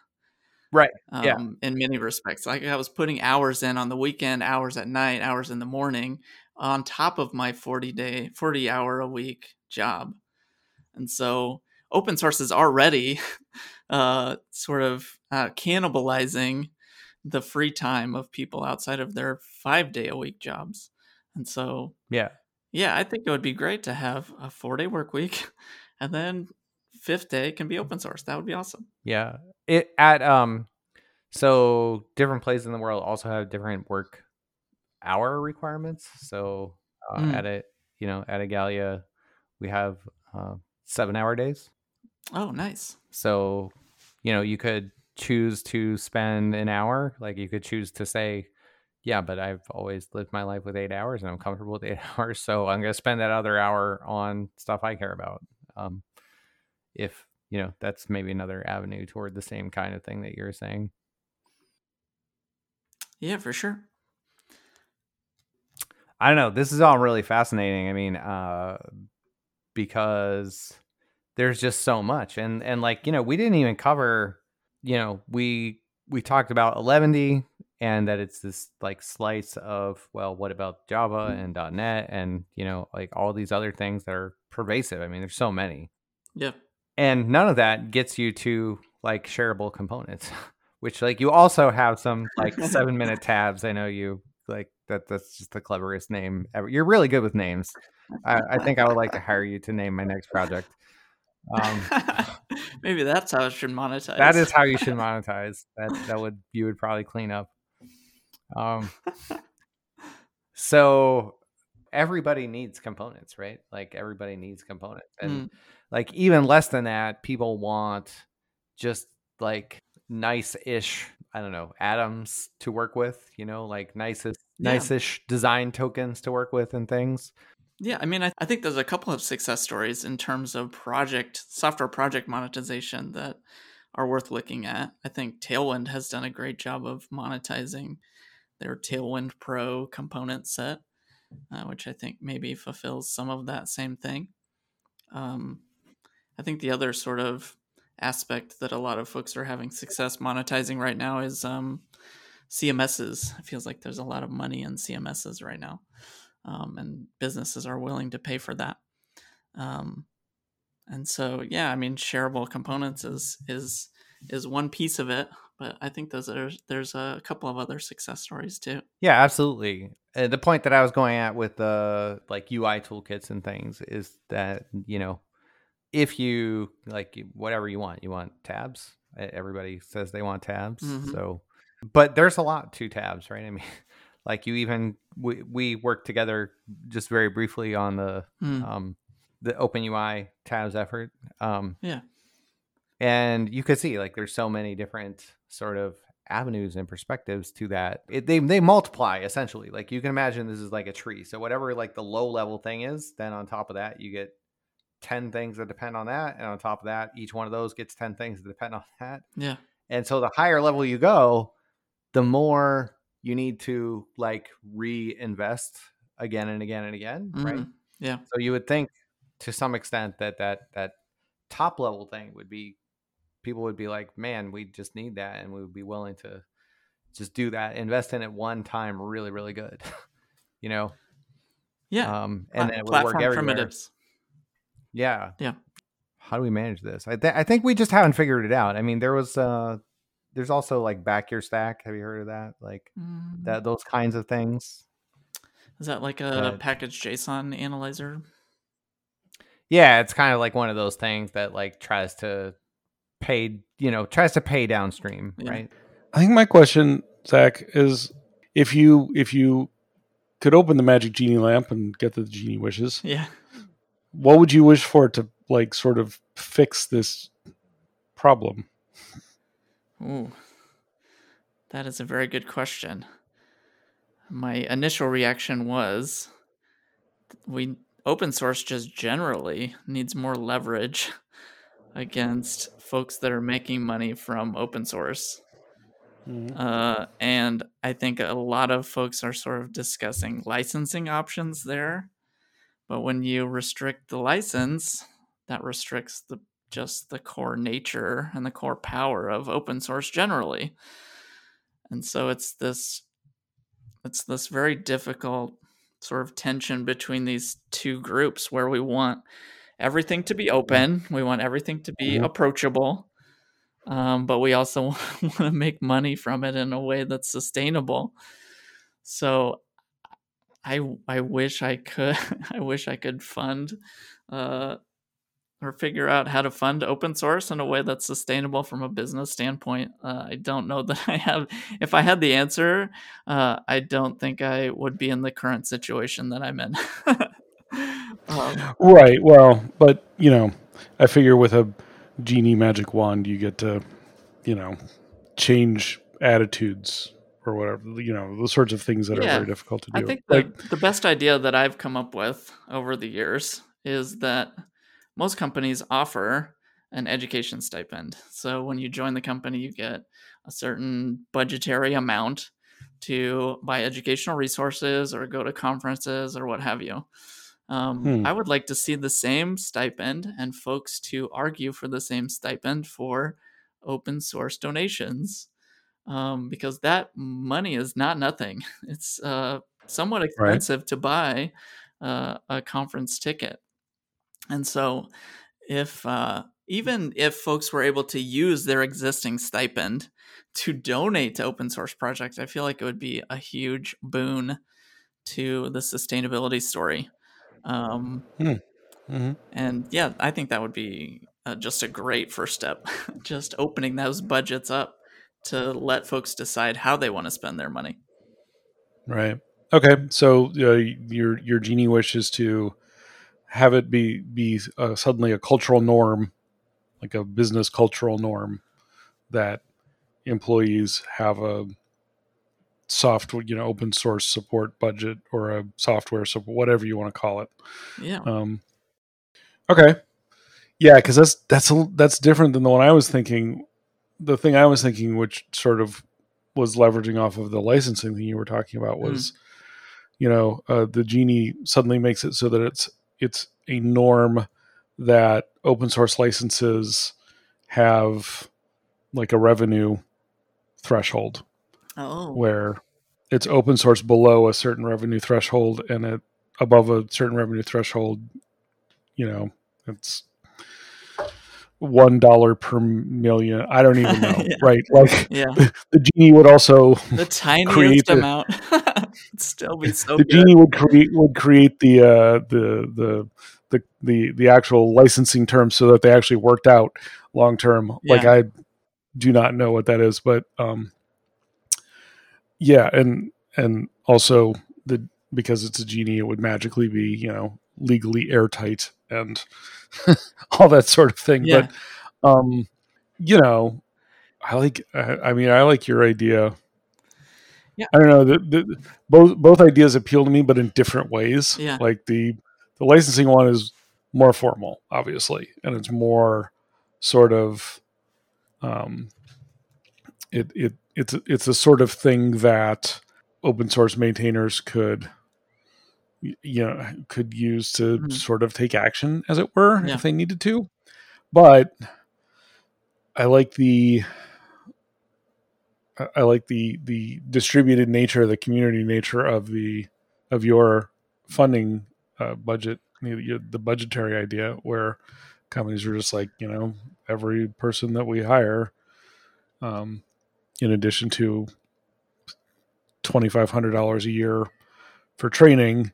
Right. Um, Yeah. In many respects. Like I was putting hours in on the weekend, hours at night, hours in the morning, on top of my 40 day, 40 hour a week job. And so open source is already uh, sort of uh, cannibalizing the free time of people outside of their five day a week jobs. And so Yeah. Yeah, I think it would be great to have a four day work week and then fifth day can be open source. That would be awesome. Yeah. It at um so different places in the world also have different work hour requirements. So uh, Mm. at a you know at Igalia we have uh, seven hour days. Oh, nice. So you know you could choose to spend an hour. Like you could choose to say, yeah, but I've always lived my life with eight hours and I'm comfortable with eight hours. So I'm going to spend that other hour on stuff I care about. Um, if you know that's maybe another avenue toward the same kind of thing that you're saying. Yeah, for sure. I don't know. This is all really fascinating. I mean, uh, because there's just so much, and and like you know, we didn't even cover. You know, we we talked about Eleventy and that it's this like slice of well, what about Java and .NET and you know like all these other things that are pervasive. I mean, there's so many, Yeah. and none of that gets you to like shareable components, which like you also have some like seven minute tabs. I know you like that. That's just the cleverest name ever. You're really good with names. I, I think I would like to hire you to name my next project. Um, Maybe that's how it should monetize. that is how you should monetize. That that would you would probably clean up. Um, so everybody needs components, right? Like everybody needs components, and Mm. like even less than that, people want just like nice-ish. I don't know atoms to work with. You know, like nicest, Yeah. nice-ish design tokens to work with and things. Yeah, I mean, I, I think there's a couple of success stories in terms of project software project monetization that are worth looking at. I think Tailwind has done a great job of monetizing their Tailwind Pro component set, uh, which I think maybe fulfills some of that same thing. Um, I think the other sort of aspect that a lot of folks are having success monetizing right now is um, CMSs. It feels like there's a lot of money in CMSs right now, um, and businesses are willing to pay for that. Um, and so, yeah, I mean, shareable components is is is one piece of it, but I think there's there's a couple of other success stories too. Yeah, absolutely. Uh, the point that I was going at with the like UI toolkits and things is that you know if you like whatever you want, you want tabs. Everybody says they want tabs, mm-hmm. so but there's a lot to tabs, right? I mean, like you even we we worked together just very briefly on the mm. um the Open UI tabs effort. Um, yeah, and you could see like there's so many different sort of avenues and perspectives to that. It, they they multiply essentially. Like you can imagine this is like a tree. So whatever like the low level thing is, then on top of that you get 10 things that depend on that and on top of that each one of those gets 10 things that depend on that. Yeah. And so the higher level you go, the more you need to like reinvest again and again and again, mm-hmm. right? Yeah. So you would think to some extent that that that top level thing would be people would be like, man, we just need that, and we would be willing to just do that, invest in it one time, really, really good, you know. Yeah. Um, and then it would work everywhere. Primitives. Yeah. Yeah. How do we manage this? I th- I think we just haven't figured it out. I mean, there was uh, there's also like back your stack. Have you heard of that? Like mm. that those kinds of things. Is that like a package JSON analyzer? Yeah, it's kind of like one of those things that like tries to pay, you know, tries to pay downstream, yeah. right? I think my question, Zach, is if you if you could open the magic genie lamp and get the genie wishes, yeah, what would you wish for to like sort of fix this problem? Ooh, that is a very good question. My initial reaction was we open source just generally needs more leverage against folks that are making money from open source. Mm-hmm. Uh, and I think a lot of folks are sort of discussing licensing options there. But when you restrict the license, that restricts the just the core nature and the core power of open source generally. And so it's this it's this very difficult sort of tension between these two groups where we want everything to be open, we want everything to be mm-hmm. approachable, um, but we also want to make money from it in a way that's sustainable. So I I wish I could I wish I could fund uh, or figure out how to fund open source in a way that's sustainable from a business standpoint. Uh, I don't know that I have. If I had the answer, uh, I don't think I would be in the current situation that I'm in. Um, right. Well, but you know, I figure with a genie magic wand, you get to, you know, change attitudes or whatever. You know, the sorts of things that yeah, are very difficult to do. I think the, like, the best idea that I've come up with over the years is that most companies offer an education stipend. So when you join the company, you get a certain budgetary amount to buy educational resources or go to conferences or what have you. Um, hmm. I would like to see the same stipend and folks to argue for the same stipend for open source donations um, because that money is not nothing. It's uh, somewhat expensive right. to buy uh, a conference ticket. And so, if uh, even if folks were able to use their existing stipend to donate to open source projects, I feel like it would be a huge boon to the sustainability story. Um, hmm. mm-hmm. And yeah, I think that would be uh, just a great first step, just opening those budgets up to let folks decide how they want to spend their money. Right. Okay. So uh, your your genie wish is to have it be be uh, suddenly a cultural norm, like a business cultural norm, that employees have a software, you know, open source support budget or a software support, whatever you want to call it. Yeah. Um, okay. Yeah, because that's that's a, that's different than the one I was thinking. The thing I was thinking, which sort of was leveraging off of the licensing thing you were talking about Mm. was you know uh, the genie suddenly makes it so that it's it's a norm that open source licenses have like a revenue threshold Oh, where it's open source below a certain revenue threshold and it above a certain revenue threshold you know it's one dollar per million i don't even know Yeah. right like yeah. the genie would also The tiniest amount still be so the good. genie would create would create the uh the the the the, the actual licensing terms so that they actually worked out long term like i do not know what that is but um yeah and and also the because it's a genie it would magically be you know legally airtight and all that sort of thing Yeah. but um you know i like I, I mean i like your idea Yeah. i don't know the, the, both both ideas appeal to me but in different ways Yeah. like the the licensing one is more formal obviously and it's more sort of um it it it's it's a sort of thing that open source maintainers could you know could use to Mhm. sort of take action as it were Yeah. if they needed to but i like the I- like the the distributed nature the community nature of the of your funding uh, budget the budgetary idea where companies are just like you know every person that we hire um, in addition to twenty five hundred dollars a year for training,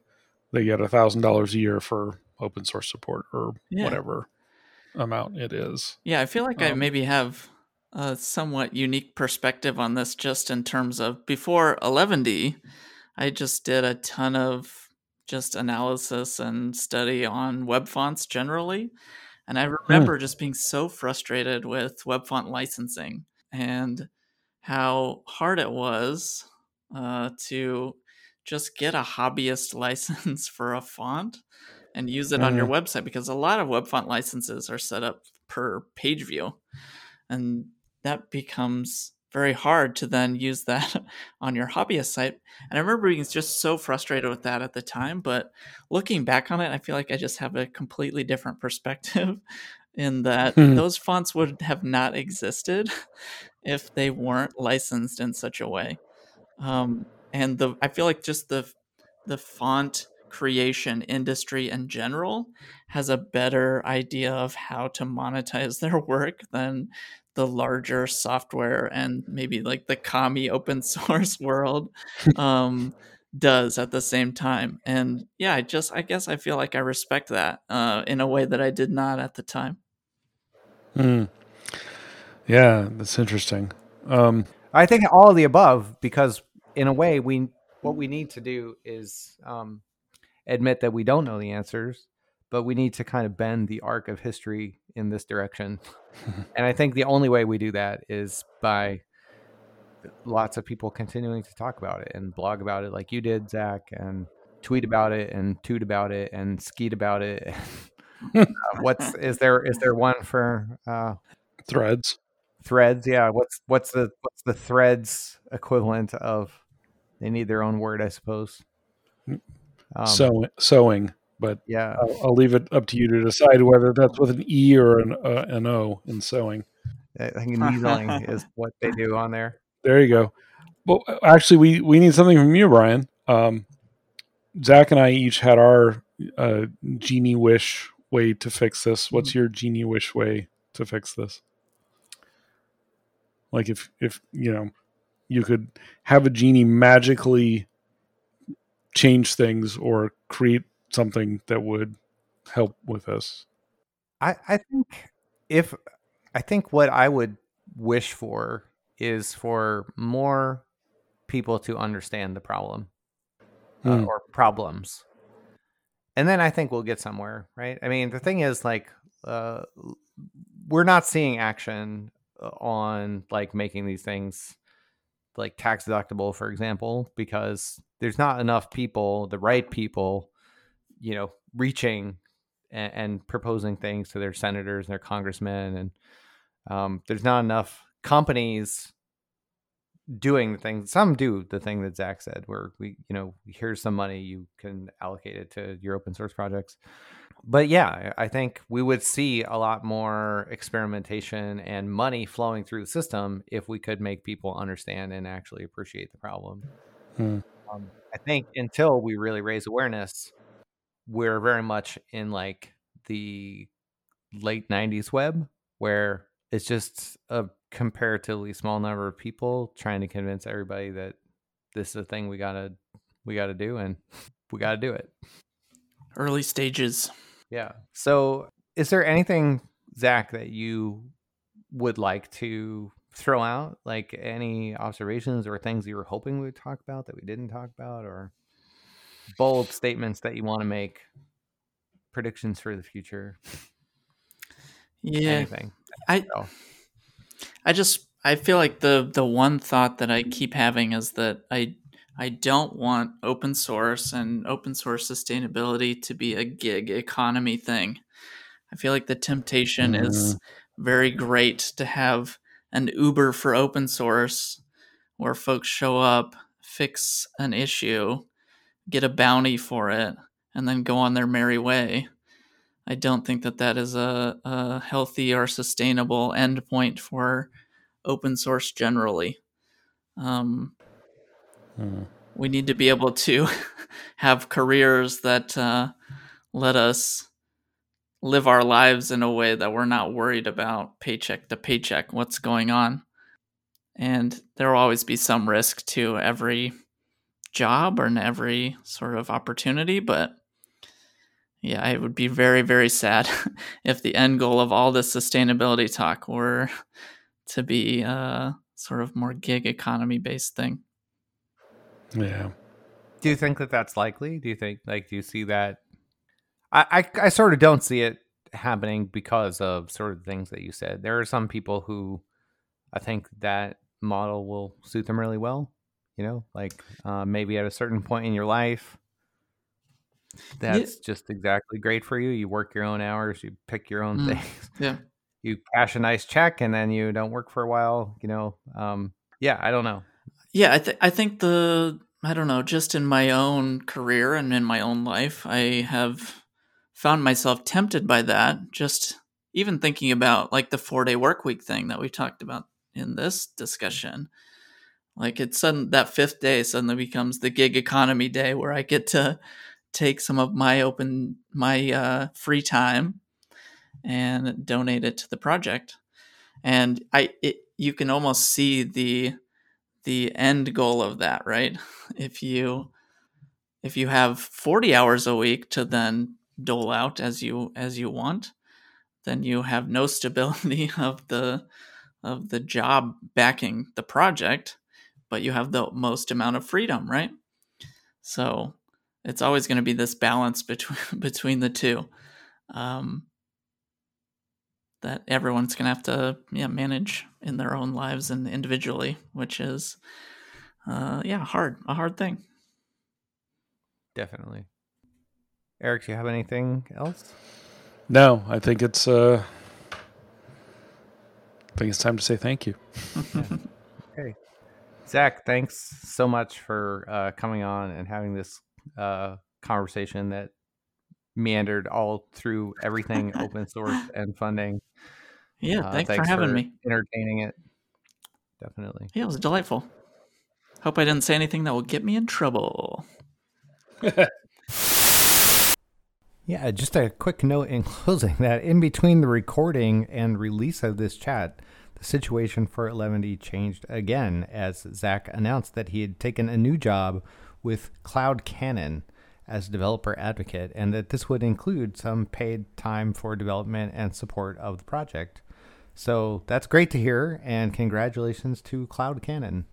they get a thousand dollars a year for open source support or Yeah. whatever amount it is. Yeah, I feel like I Um, maybe have a somewhat unique perspective on this just in terms of before Eleventy, I just did a ton of just analysis and study on web fonts generally. And I remember just being so frustrated with web font licensing and how hard it was uh, to just get a hobbyist license for a font and use it on your website because a lot of web font licenses are set up per page view and that becomes very hard to then use that on your hobbyist site and i remember being just so frustrated with that at the time but looking back on it i feel like i just have a completely different perspective in that Hmm. those fonts would have not existed if they weren't licensed in such a way um, and the i feel like just the the font creation industry in general has a better idea of how to monetize their work than the larger software and maybe like the commie open source world um, does at the same time. And yeah, I just I guess I feel like I respect that uh, in a way that I did not at the time. Hmm. Yeah, that's interesting. Um, I think all of the above because in a way we what we need to do is um, admit that we don't know the answers, but we need to kind of bend the arc of history in this direction. and I think the only way we do that is by lots of people continuing to talk about it and blog about it like you did, Zach, and tweet about it and toot about it and skeet about it. uh, what's is there is there one for uh, threads. Threads yeah what's what's the what's the threads equivalent of they need their own word i suppose um, Sew, sewing, but yeah I'll, I'll leave it up to you to decide whether that's with an E or an, uh, an O in sewing. i think needling is what they do on there There you go. Well, actually, we we need something from you, Brian. Um, Zach and I each had our uh, genie wish way to fix this. What's your genie wish way to fix this? Like if if you know you could have a genie magically change things or create something that would help with this. i i think if i think what i would wish for is for more people to understand the problem uh, Hmm. or problems and then i think we'll get somewhere right i mean the thing is like uh, we're not seeing action on like making these things like tax deductible for example because there's not enough people the right people you know reaching and, and proposing things to their senators and their congressmen and um, there's not enough companies doing the thing. Some do the thing that Zach said, where we, you know, here's some money, you can allocate it to your open source projects. But yeah, I think we would see a lot more experimentation and money flowing through the system if we could make people understand and actually appreciate the problem. Hmm. Um, I think until we really raise awareness, we're very much in like the late 90s web where it's just a comparatively small number of people trying to convince everybody that this is a thing we gotta we gotta do and we gotta do it. Early stages. Yeah. So is there anything zach that you would like to throw out? Like any observations or things you were hoping we would talk about that we didn't talk about or bold statements that you want to make? Predictions for the future? Yeah. Anything? I I just I feel like the the one thought that I keep having is that I I don't want open source and open source sustainability to be a gig economy thing. I feel like the temptation mm. is very great to have an Uber for open source where folks show up, fix an issue, get a bounty for it, and then go on their merry way. I don't think that that is a, a healthy or sustainable endpoint for open source generally. Um, hmm. We need to be able to have careers that uh, let us live our lives in a way that we're not worried about paycheck to paycheck, what's going on. And there will always be some risk to every job or in every sort of opportunity, but yeah, it would be very, very sad if the end goal of all this sustainability talk were to be a sort of more gig economy based thing. Yeah. Do you think that that's likely? Do you think, like, do you see that? I, I, I sort of don't see it happening because of sort of things that you said. There are some people who I think that model will suit them really well. You know, like uh, maybe at a certain point in your life, that's yeah. just exactly great for you. You work your own hours, you pick your own mm, things. Yeah. You cash a nice check and then you don't work for a while, you know. Um, yeah, I don't know. Yeah, I think I think the I don't know, just in my own career and in my own life, I have found myself tempted by that. Just even thinking about like the 4-day work week thing that we talked about in this discussion. Like it's sudden that fifth day suddenly becomes the gig economy day where I get to take some of my open my uh, free time and donate it to the project. And i it, you can almost see the the end goal of that right? If you if you have 40 hours a week to then dole out as you as you want then you have no stability of the of the job backing the project but you have the most amount of freedom right? So it's always going to be this balance between between the two um, that everyone's going to have to yeah manage in their own lives and individually which is uh, yeah hard a hard thing. Definitely. Eric do you have anything else? No i think it's uh i think it's time to say thank you. Okay. Zach thanks so much for uh, coming on and having this uh, conversation that meandered all through everything open source and funding. Yeah, uh, thanks, thanks, for having for me. Entertaining it. Definitely. Yeah, it was delightful. Hope I didn't say anything that will get me in trouble. yeah, just a quick note in closing that in between the recording and release of this chat, the situation for Eleventy changed again as Zach announced that he had taken a new job with CloudCannon as developer advocate, and that this would include some paid time for development and support of the project. So that's great to hear, and congratulations to CloudCannon.